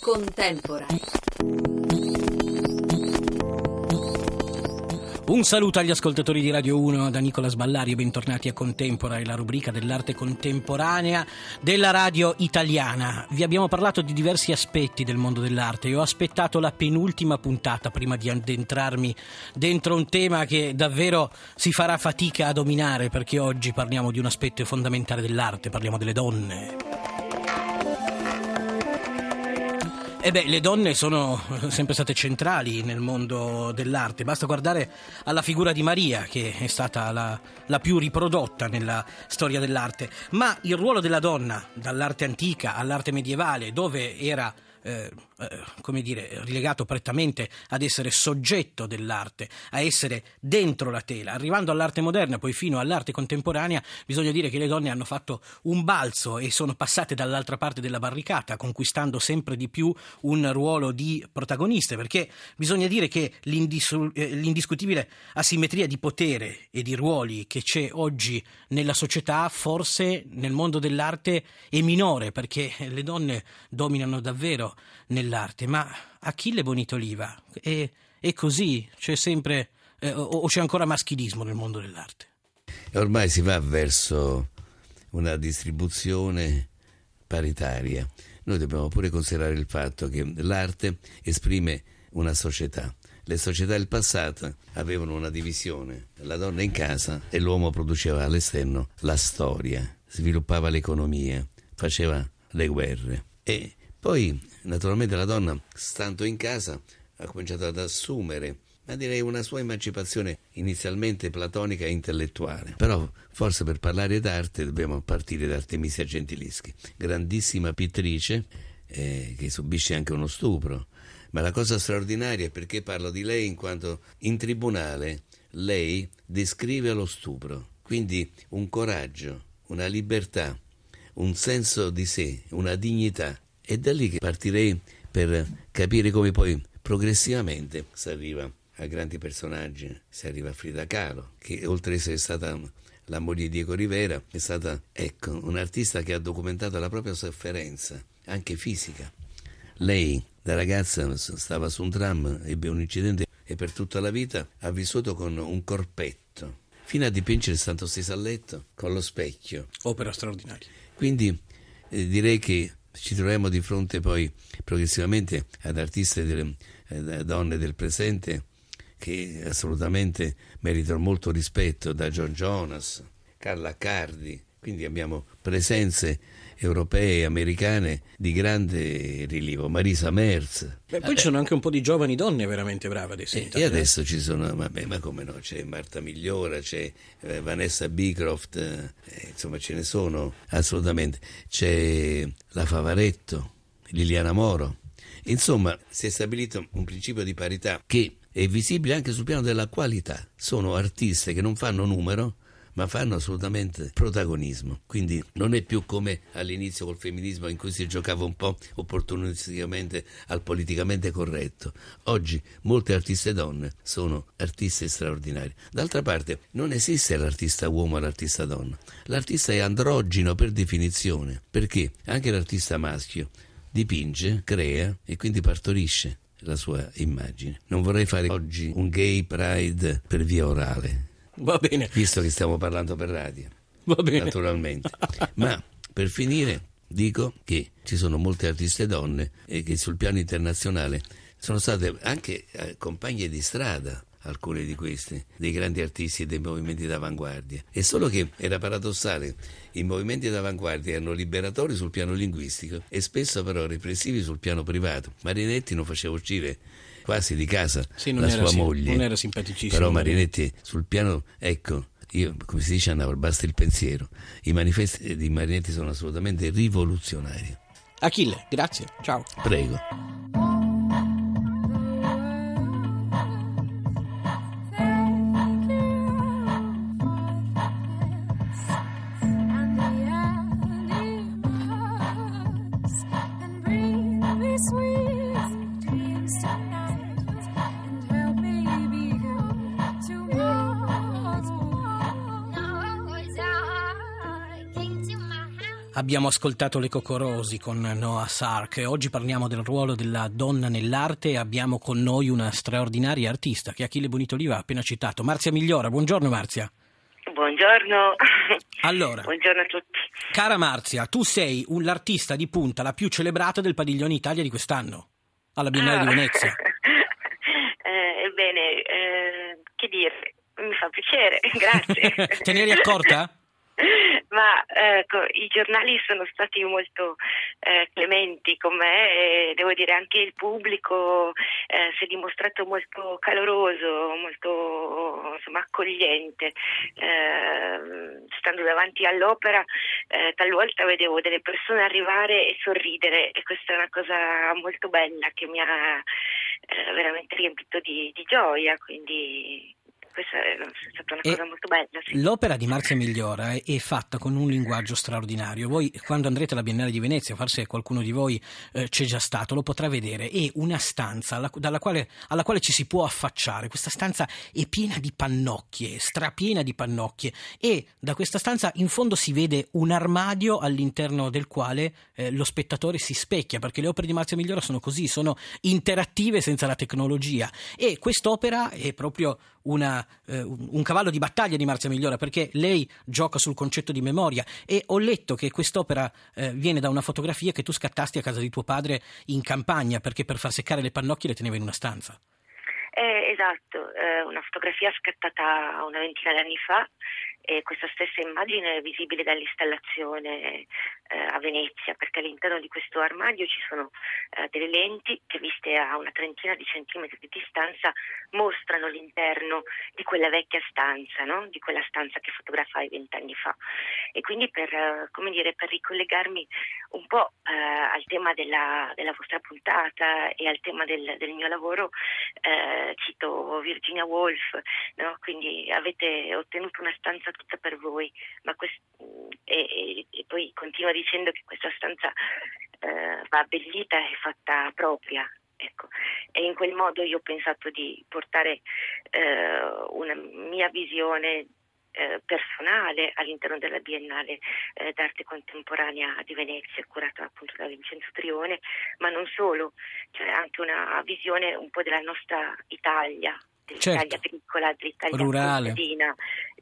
Contempora. Un saluto agli ascoltatori di Radio 1 da Nicola Sballario, bentornati a Contempora, la rubrica dell'arte contemporanea della radio italiana. Vi abbiamo parlato di diversi aspetti del mondo dell'arte e ho aspettato la penultima puntata prima di addentrarmi dentro un tema che davvero si farà fatica a dominare perché oggi parliamo di un aspetto fondamentale dell'arte, parliamo delle donne. E beh, le donne sono sempre state centrali nel mondo dell'arte, basta guardare alla figura di Maria, che è stata la, la, più riprodotta nella storia dell'arte, ma il ruolo della donna, dall'arte antica all'arte medievale, dove era eh, eh, come dire, rilegato prettamente ad essere soggetto dell'arte, a essere dentro la tela. Arrivando all'arte moderna, poi fino all'arte contemporanea, bisogna dire che le donne hanno fatto un balzo e sono passate dall'altra parte della barricata, conquistando sempre di più un ruolo di protagoniste, perché bisogna dire che l'indis- eh, l'indiscutibile asimmetria di potere e di ruoli che c'è oggi nella società, forse nel mondo dell'arte è minore, perché le donne dominano davvero nell'arte, ma Achille Bonitoliva è, è così, c'è sempre eh, o c'è ancora maschilismo nel mondo dell'arte? Ormai si va verso una distribuzione paritaria. Noi dobbiamo pure considerare il fatto che l'arte esprime una società. Le società del passato avevano una divisione, la donna in casa e l'uomo produceva all'esterno la storia, sviluppava l'economia, faceva le guerre. E poi, naturalmente, la donna, stando in casa, ha cominciato ad assumere, ma direi una sua emancipazione inizialmente platonica e intellettuale. Però, forse per parlare d'arte, dobbiamo partire da Artemisia Gentileschi, grandissima pittrice eh, che subisce anche uno stupro. Ma la cosa straordinaria è perché parlo di lei in quanto in tribunale lei descrive lo stupro, quindi un coraggio, una libertà, un senso di sé, una dignità è da lì che partirei per capire come poi progressivamente si arriva a grandi personaggi, si arriva a Frida Kahlo, che oltre ad essere stata la moglie di Diego Rivera, è stata ecco, un'artista che ha documentato la propria sofferenza, anche fisica. Lei, da ragazza, stava su un tram, ebbe un incidente e per tutta la vita ha vissuto con un corpetto, fino a dipingere stando stessa a letto con lo specchio. Opera straordinaria. Quindi eh, direi che ci troviamo di fronte poi progressivamente ad artiste delle eh, donne del presente che assolutamente meritano molto rispetto, da John Jonas, Carla Cardi, quindi abbiamo presenze europee e americane di grande rilievo. Marisa Merz. Beh, poi eh, ci sono anche un po' di giovani donne veramente brave adesso. Eh, e adesso ci sono, vabbè, ma come no, c'è Marta Migliora, c'è eh, Vanessa Beecroft, eh, insomma ce ne sono assolutamente. C'è la Favaretto, Liliana Moro. Insomma, si è stabilito un principio di parità che è visibile anche sul piano della qualità. Sono artiste che non fanno numero, ma fanno assolutamente protagonismo. Quindi non è più come all'inizio col femminismo in cui si giocava un po' opportunisticamente al politicamente corretto. Oggi molte artiste donne sono artiste straordinarie. D'altra parte non esiste l'artista uomo e l'artista donna. L'artista è androgino per definizione, perché anche l'artista maschio dipinge, crea e quindi partorisce la sua immagine. Non vorrei fare oggi un gay pride per via orale, Va bene. Visto che stiamo parlando per radio. Va bene. Naturalmente. Ma per finire dico che ci sono molte artiste donne e che sul piano internazionale sono state anche eh, compagne di strada alcune di queste, dei grandi artisti e dei movimenti d'avanguardia. È solo che era paradossale, i movimenti d'avanguardia erano liberatori sul piano linguistico e spesso però repressivi sul piano privato. Marinetti non faceva uscire quasi di casa sì, la sua sim- moglie. Non era simpaticissimo. Però Marinetti sul piano, ecco, io, come si dice a basta il pensiero. I manifesti di Marinetti sono assolutamente rivoluzionari. Achille, grazie, ciao. Prego. sweet. Abbiamo ascoltato le Cocorosi con Noah Sark. Oggi parliamo del ruolo della donna nell'arte e abbiamo con noi una straordinaria artista che Achille Bonitoliva ha appena citato, Marzia Migliora. Buongiorno Marzia. Buongiorno. Allora, Buongiorno a tutti. Cara Marzia, tu sei l'artista di punta la più celebrata del Padiglione Italia di quest'anno, alla Biennale ah. di Venezia. Eh, ebbene, eh, che dire, mi fa piacere, grazie. Te ne eri accorta? Ma ecco, i giornali sono stati molto eh, clementi con me e devo dire anche il pubblico eh, si è dimostrato molto caloroso, molto insomma, accogliente. Eh, stando davanti all'opera eh, talvolta vedevo delle persone arrivare e sorridere e questa è una cosa molto bella che mi ha eh, veramente riempito di, di gioia, quindi questa è stata una E cosa molto bella. Sì. L'opera di Marzia Migliora è, fatta con un linguaggio straordinario. Voi, quando andrete alla Biennale di Venezia, forse qualcuno di voi eh, c'è già stato, lo potrà vedere. È una stanza alla, dalla quale, alla quale ci si può affacciare. Questa stanza è piena di pannocchie, strapiena di pannocchie. E da questa stanza in fondo si vede un armadio all'interno del quale eh, lo spettatore si specchia, perché le opere di Marzia Migliora sono così, sono interattive senza la tecnologia. E quest'opera è proprio una, eh, un cavallo di battaglia di Marzia Migliora perché lei gioca sul concetto di memoria e ho letto che quest'opera eh, viene da una fotografia che tu scattasti a casa di tuo padre in campagna perché per far seccare le pannocchie le teneva in una stanza. Eh, esatto, eh, una fotografia scattata una ventina di anni fa e questa stessa immagine è visibile dall'installazione eh, a Venezia perché all'interno di questo armadio ci sono eh, delle lenti che viste a una trentina di centimetri di distanza mostrano l'interno di quella vecchia stanza, no? di quella stanza che fotografai vent'anni fa e quindi per, eh, dire, per ricollegarmi un po' eh, al tema della, della vostra puntata e al tema del, del mio lavoro eh, cito Virginia Woolf, no? quindi avete ottenuto una stanza tutta per voi, quest- e, e- poi continua dicendo che questa stanza eh, va abbellita e fatta propria. Ecco. E in quel modo io ho pensato di portare eh, una mia visione eh, personale all'interno della Biennale eh, d'arte contemporanea di Venezia, curata appunto da Vincenzo Trione, ma non solo, c'è anche una visione un po' della nostra Italia, dell'Italia Certo. agricola, dell'Italia Rurale. contadina,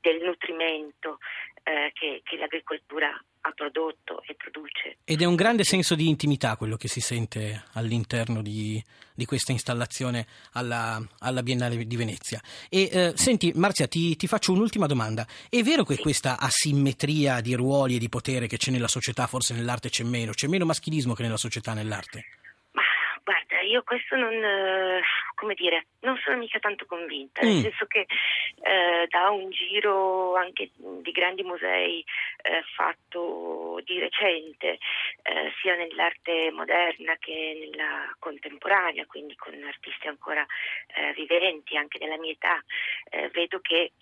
del nutrimento eh, che, che l'agricoltura ha prodotto e produce. Ed è un grande senso di intimità quello che si sente all'interno di, di questa installazione alla, alla Biennale di Venezia. E eh, senti, Marzia, ti, ti faccio un'ultima domanda. È vero che questa asimmetria di ruoli e di potere che c'è nella società, forse nell'arte c'è meno, c'è meno maschilismo che nella società nell'arte? Ma guarda, io questo non, eh, come dire, non sono mica tanto convinta, Mm. nel senso che eh, da un giro anche di grandi musei eh, fatto di recente, eh, sia nell'arte moderna che nella contemporanea, quindi con artisti ancora eh, viventi, anche della mia età, eh, vedo che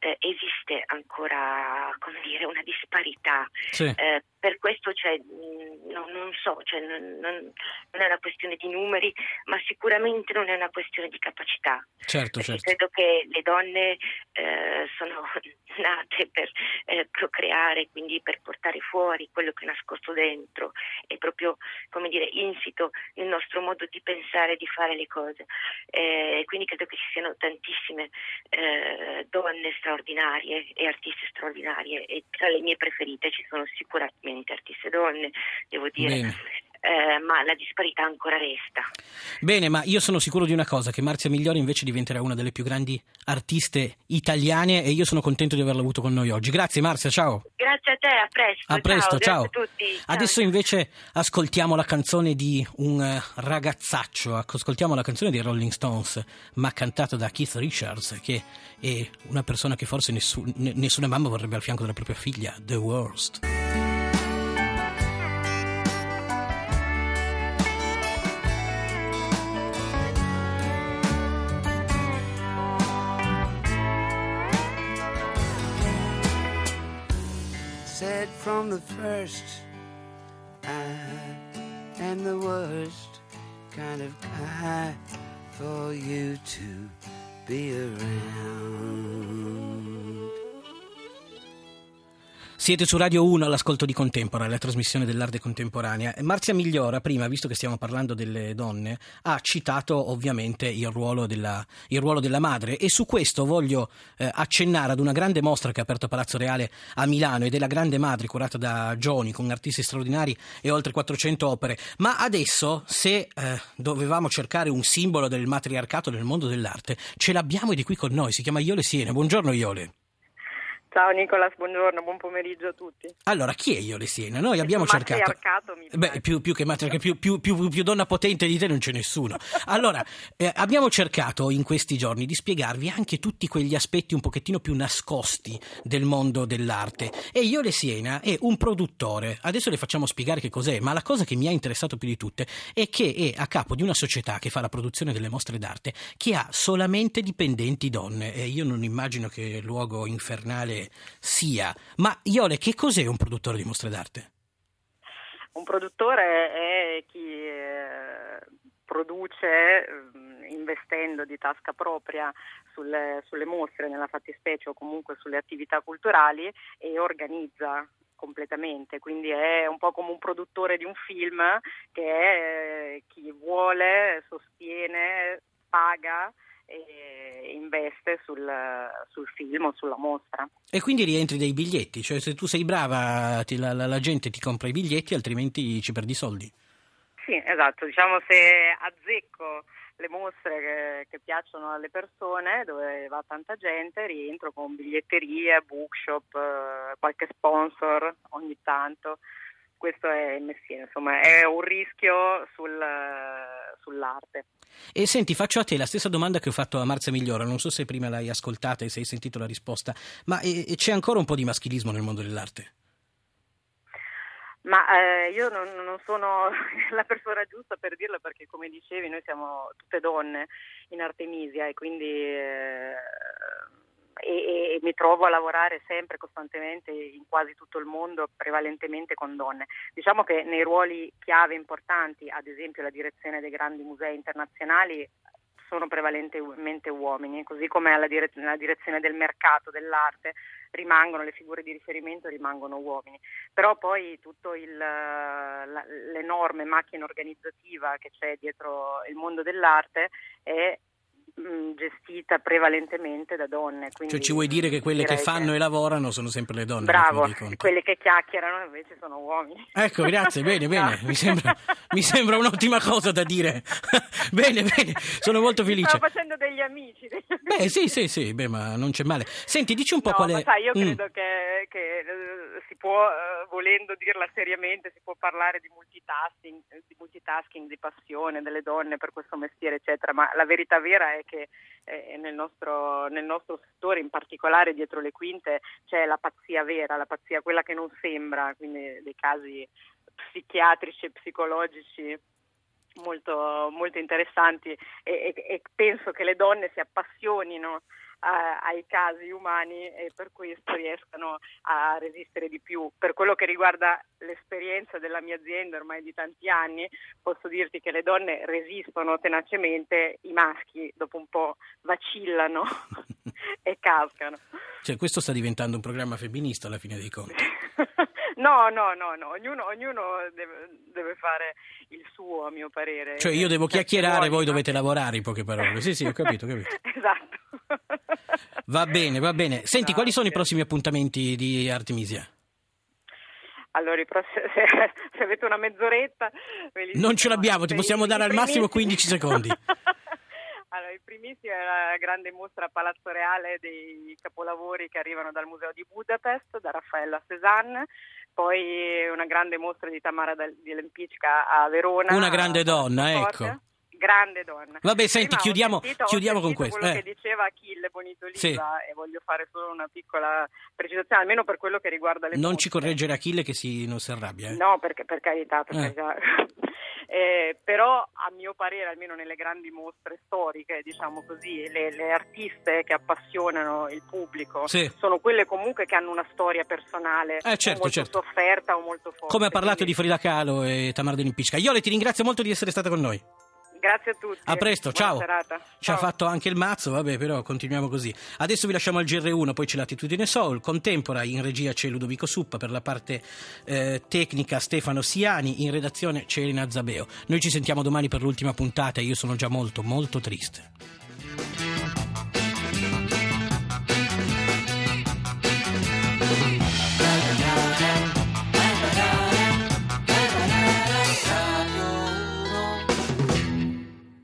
eh, esiste ancora, come dire, una disparità Sì. per questo cioè, mh, non, so, cioè, non, non- è una questione di numeri, ma sicuramente non è una questione di capacità. Certo, certo. credo che le donne eh, sono nate per eh, procreare, quindi per portare fuori quello che è nascosto dentro, è proprio come dire insito nel nostro modo di pensare e di fare le cose. Eh, quindi credo che ci siano tantissime eh, donne straordinarie e artiste straordinarie e tra le mie preferite ci sono sicuramente artiste donne, devo dire. Bene. Eh, ma la disparità ancora resta. Bene, ma io sono sicuro di una cosa, che Marzia Migliori invece diventerà una delle più grandi artiste italiane e io sono contento di averla avuto con noi oggi. Grazie Marzia, ciao. Grazie a te, a presto. A presto, ciao. Grazie a tutti. Ciao. Adesso invece ascoltiamo la canzone di un eh, ragazzaccio, ascoltiamo la canzone dei Rolling Stones, ma cantata da Keith Richards, che è una persona che forse nessu- ne- nessuna mamma vorrebbe al fianco della propria figlia, The Worst. From the first, uh, I am the worst kind of guy for you to be around. Siete su Radio 1 all'ascolto di Contempora, la trasmissione dell'arte contemporanea. Marzia Migliora, prima, visto che stiamo parlando delle donne, ha citato ovviamente il ruolo della, il ruolo della madre e su questo voglio eh, accennare ad una grande mostra che ha aperto Palazzo Reale a Milano ed è la Grande Madre curata da Gioni con artisti straordinari e oltre 400 opere. Ma adesso, se eh, dovevamo cercare un simbolo del matriarcato nel mondo dell'arte, ce l'abbiamo è qui con noi, si chiama Iole Siena. Buongiorno Iole. Ciao Nicolas, buongiorno, buon pomeriggio a tutti. Allora, chi è Iole Siena? Noi abbiamo cercato. Beh, più, più che matriarcato, più, più- più- più donna potente di te non c'è nessuno. Allora, eh, abbiamo cercato in questi giorni di spiegarvi anche tutti quegli aspetti un pochettino più nascosti del mondo dell'arte. E Iole Siena è un produttore. Adesso le facciamo spiegare che cos'è, ma la cosa che mi ha interessato più di tutte è che è a capo di una società che fa la produzione delle mostre d'arte che ha solamente dipendenti donne. E io non immagino che luogo infernale sia. Ma Iole, che cos'è un produttore di mostre d'arte? Un produttore è chi eh, produce ehm, investendo di tasca propria sulle, sulle mostre nella fattispecie o comunque sulle attività culturali e organizza completamente, quindi è un po' come un produttore di un film che è eh, chi vuole, sostiene, paga investe sul, sul film o sulla mostra. E quindi rientri dei biglietti, cioè se tu sei brava ti- la, la- gente ti compra i biglietti, altrimenti ci perdi soldi. Sì, esatto, diciamo se azzecco le mostre che, che piacciono alle persone, dove va tanta gente, rientro con biglietterie, bookshop, eh, qualche sponsor ogni tanto. Questo è il mestiere, insomma, è un rischio sul, sull'arte. E senti, faccio a te la stessa domanda che ho fatto a Marzia Migliora, non so se prima l'hai ascoltata e se hai sentito la risposta, ma eh, c'è ancora un po' di maschilismo nel mondo dell'arte? Ma eh, io non, non sono la persona giusta per dirlo perché, come dicevi, noi siamo tutte donne in Artemisia e quindi eh, e, e mi trovo a lavorare sempre costantemente in quasi tutto il mondo, prevalentemente con donne. Diciamo che nei ruoli chiave importanti, ad esempio la direzione dei grandi musei internazionali, sono prevalentemente uomini, così come alla dire- nella direzione del mercato dell'arte rimangono le figure di riferimento rimangono uomini. Però poi tutto l'enorme macchina organizzativa che c'è dietro il mondo dell'arte è mh, gestita prevalentemente da donne. quindi Cioè ci vuoi dire che quelle che fanno e lavorano sono sempre le donne? Bravo, quelle che chiacchierano invece sono uomini. Ecco, grazie, bene, bene, No. mi sembra, mi sembra un'ottima cosa da dire. bene, bene, sono molto felice. Stavo facendo degli amici. Beh, sì, sì, sì, beh, ma non c'è male. Senti, dici un po' No, qual è... ma sai, io Mm. credo che, che, eh, si può, eh, volendo dirla seriamente, si può parlare di multitasking, di multitasking, di passione delle donne per questo mestiere, eccetera, ma la verità vera è che eh, nel, nostro, nel nostro settore, in particolare dietro le quinte, c'è la pazzia vera, la pazzia, quella che non sembra, quindi dei casi psichiatrici e psicologici molto, molto interessanti. E, e- e penso che le donne si appassionino ai casi umani e per questo riescano a resistere di più. Per quello che riguarda l'esperienza della mia azienda ormai di tanti anni, posso dirti che le donne resistono tenacemente, i maschi dopo un po' vacillano e cascano. Cioè, questo sta diventando un programma femminista alla fine dei conti. No, no, no, no, ognuno, ognuno deve, deve fare il suo, a mio parere. Cioè, io devo Certi chiacchierare, voi no? dovete lavorare, in poche parole. Sì, sì, ho capito, ho capito. Esatto. Va bene, va bene. Senti, quali sono i Grazie. prossimi appuntamenti di Artemisia? Allora, i se, se avete una mezz'oretta... li Non ce l'abbiamo, ti I- possiamo i dare al massimo primissimi- 15 secondi. allora, il primissimo è la grande mostra a Palazzo Reale dei capolavori che arrivano dal Museo di Budapest, da Raffaella Cézanne, poi una grande mostra di Tamara di Lempicka a Verona. Una grande donna, ecco. Grande donna. Vabbè, senti, Prima chiudiamo- sentito- chiudiamo con questo, quello eh. che diceva Achille Bonitoliva Sì. e voglio fare solo una piccola precisazione, almeno per quello che riguarda le Non ci mostre. correggere Achille che si, non si arrabbia. eh. No, perché, per carità, per Eh. carità. Eh, però a mio parere, almeno nelle grandi mostre storiche, diciamo così, le, le artiste che appassionano il pubblico Sì. sono quelle comunque che hanno una storia personale Eh, certo, molto certo. sofferta o molto forte. Come ha parlato di quindi- Frida Kahlo e Tamara Dell'Impicca. Iole, ti ringrazio molto di essere stata con noi. Grazie a tutti. A presto, ciao. serata. Ci ha Ciao. fatto anche il mazzo, vabbè, però continuiamo così. Adesso vi lasciamo al GR1, poi c'è l'attitudine Soul, Contempora, in regia c'è Ludovico Suppa, per la parte eh, tecnica Stefano Siani, in redazione c'è Elena Zabeo. Noi ci sentiamo domani per l'ultima puntata io sono già molto, molto triste.